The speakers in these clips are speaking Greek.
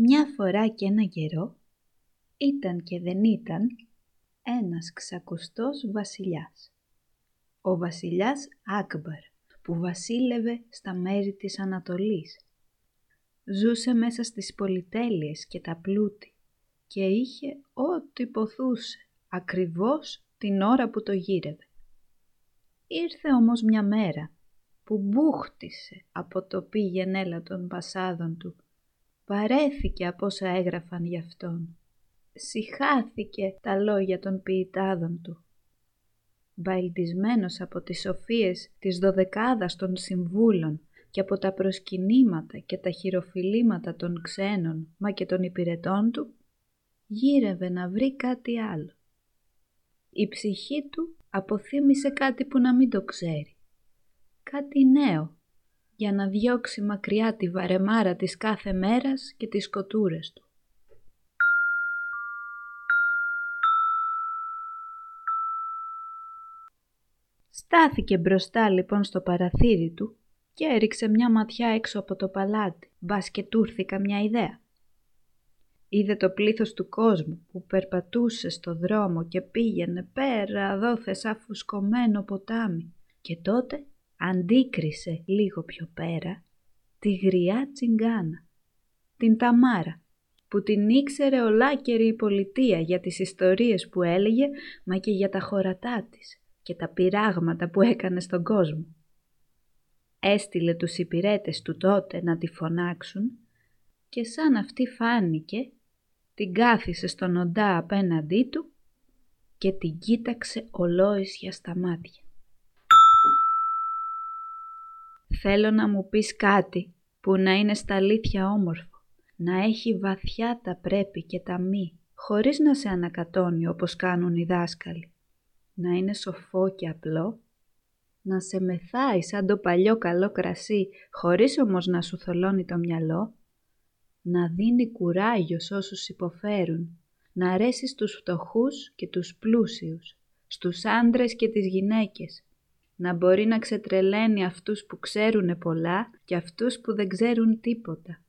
Μια φορά και ένα καιρό ήταν και δεν ήταν ένας ξακουστός βασιλιάς. Ο βασιλιάς Άκμπαρ που βασίλευε στα μέρη της Ανατολής. Ζούσε μέσα στις πολυτέλειες και τα πλούτη και είχε ό,τι ποθούσε ακριβώς την ώρα που το γύρευε. Ήρθε όμως μια μέρα που μπούχτισε από το πήγαινέλα των πασάδων του. Παρέθηκε από όσα έγραφαν γι' αυτόν. Συχάθηκε τα λόγια των ποιητάδων του. Μπαϊλτισμένος από τις σοφίες της δωδεκάδας των συμβούλων και από τα προσκυνήματα και τα χειροφιλήματα των ξένων μα και των υπηρετών του, γύρευε να βρει κάτι άλλο. Η ψυχή του αποθύμησε κάτι που να μην το ξέρει. Κάτι νέο, για να διώξει μακριά τη βαρεμάρα της κάθε μέρας και τις σκοτούρες του. Στάθηκε μπροστά λοιπόν στο παραθύρι του και έριξε μια ματιά έξω από το παλάτι, μπας και τούρθη καμιά ιδέα. Είδε το πλήθος του κόσμου που περπατούσε στο δρόμο και πήγαινε πέρα δόθες σαν φουσκωμένο ποτάμι και τότε αντίκρισε λίγο πιο πέρα τη γριά τσιγκάνα, την Ταμάρα, που την ήξερε ολάκερη η πολιτεία για τις ιστορίες που έλεγε μα και για τα χωρατά της και τα πειράγματα που έκανε στον κόσμο. Έστειλε τους υπηρέτες του τότε να τη φωνάξουν και σαν αυτή φάνηκε την κάθισε στον οντά απέναντί του και την κοίταξε ολόησια στα μάτια. Θέλω να μου πεις κάτι που να είναι στα αλήθεια όμορφο, να έχει βαθιά τα πρέπει και τα μη, χωρίς να σε ανακατώνει όπως κάνουν οι δάσκαλοι. Να είναι σοφό και απλό, να σε μεθάει σαν το παλιό καλό κρασί, χωρίς όμως να σου θολώνει το μυαλό, να δίνει κουράγιο σε όσους υποφέρουν, να αρέσεις στους φτωχούς και τους πλούσιους, στους άντρες και τις γυναίκες, να μπορεί να ξετρελαίνει αυτούς που ξέρουν πολλά και αυτούς που δεν ξέρουν τίποτα.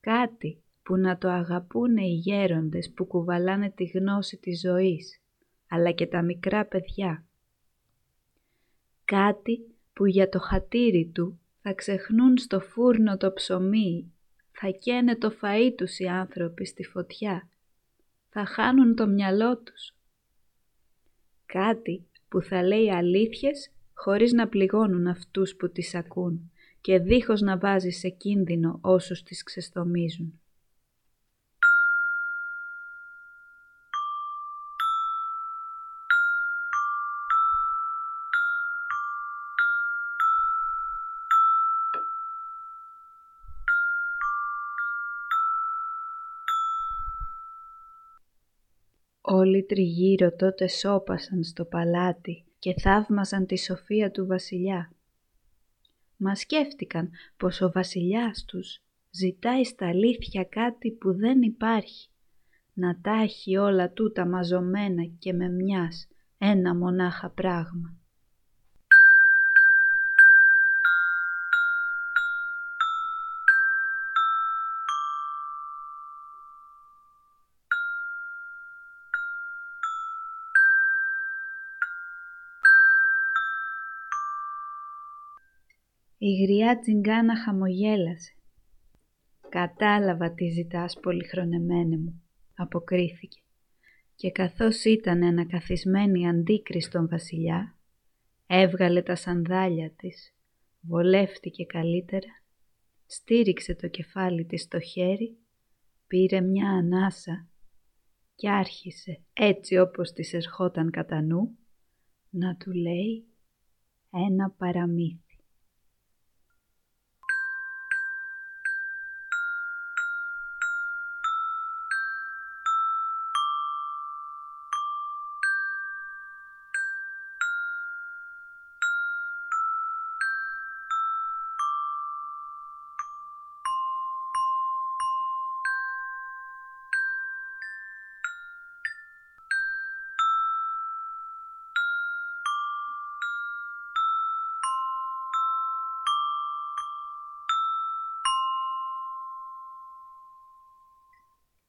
Κάτι που να το αγαπούν οι γέροντες που κουβαλάνε τη γνώση της ζωής, αλλά και τα μικρά παιδιά. Κάτι που για το χατήρι του θα ξεχνούν στο φούρνο το ψωμί, θα καίνε το φαΐ τους οι άνθρωποι στη φωτιά, θα χάνουν το μυαλό τους. Κάτι που θα λέει αλήθειες χωρίς να πληγώνουν αυτούς που τις ακούν και δίχως να βάζει σε κίνδυνο όσους τις ξεστομίζουν. Όλοι τριγύρω τότε σώπασαν στο παλάτι και θαύμαζαν τη σοφία του βασιλιά. Μα σκέφτηκαν πως ο βασιλιάς τους ζητάει στα αλήθεια κάτι που δεν υπάρχει, να τα έχει όλα τούτα μαζωμένα και με μιας ένα μονάχα πράγμα. Η γριά τσιγκάνα χαμογέλασε. «Κατάλαβα τι ζητάς, πολυχρονεμένε μου», αποκρίθηκε. Και καθώς ήταν ανακαθισμένη αντίκρι στον βασιλιά, έβγαλε τα σανδάλια της, βολεύτηκε καλύτερα, στήριξε το κεφάλι της στο χέρι, πήρε μια ανάσα και άρχισε έτσι όπως της ερχόταν κατά νου να του λέει ένα παραμύθι.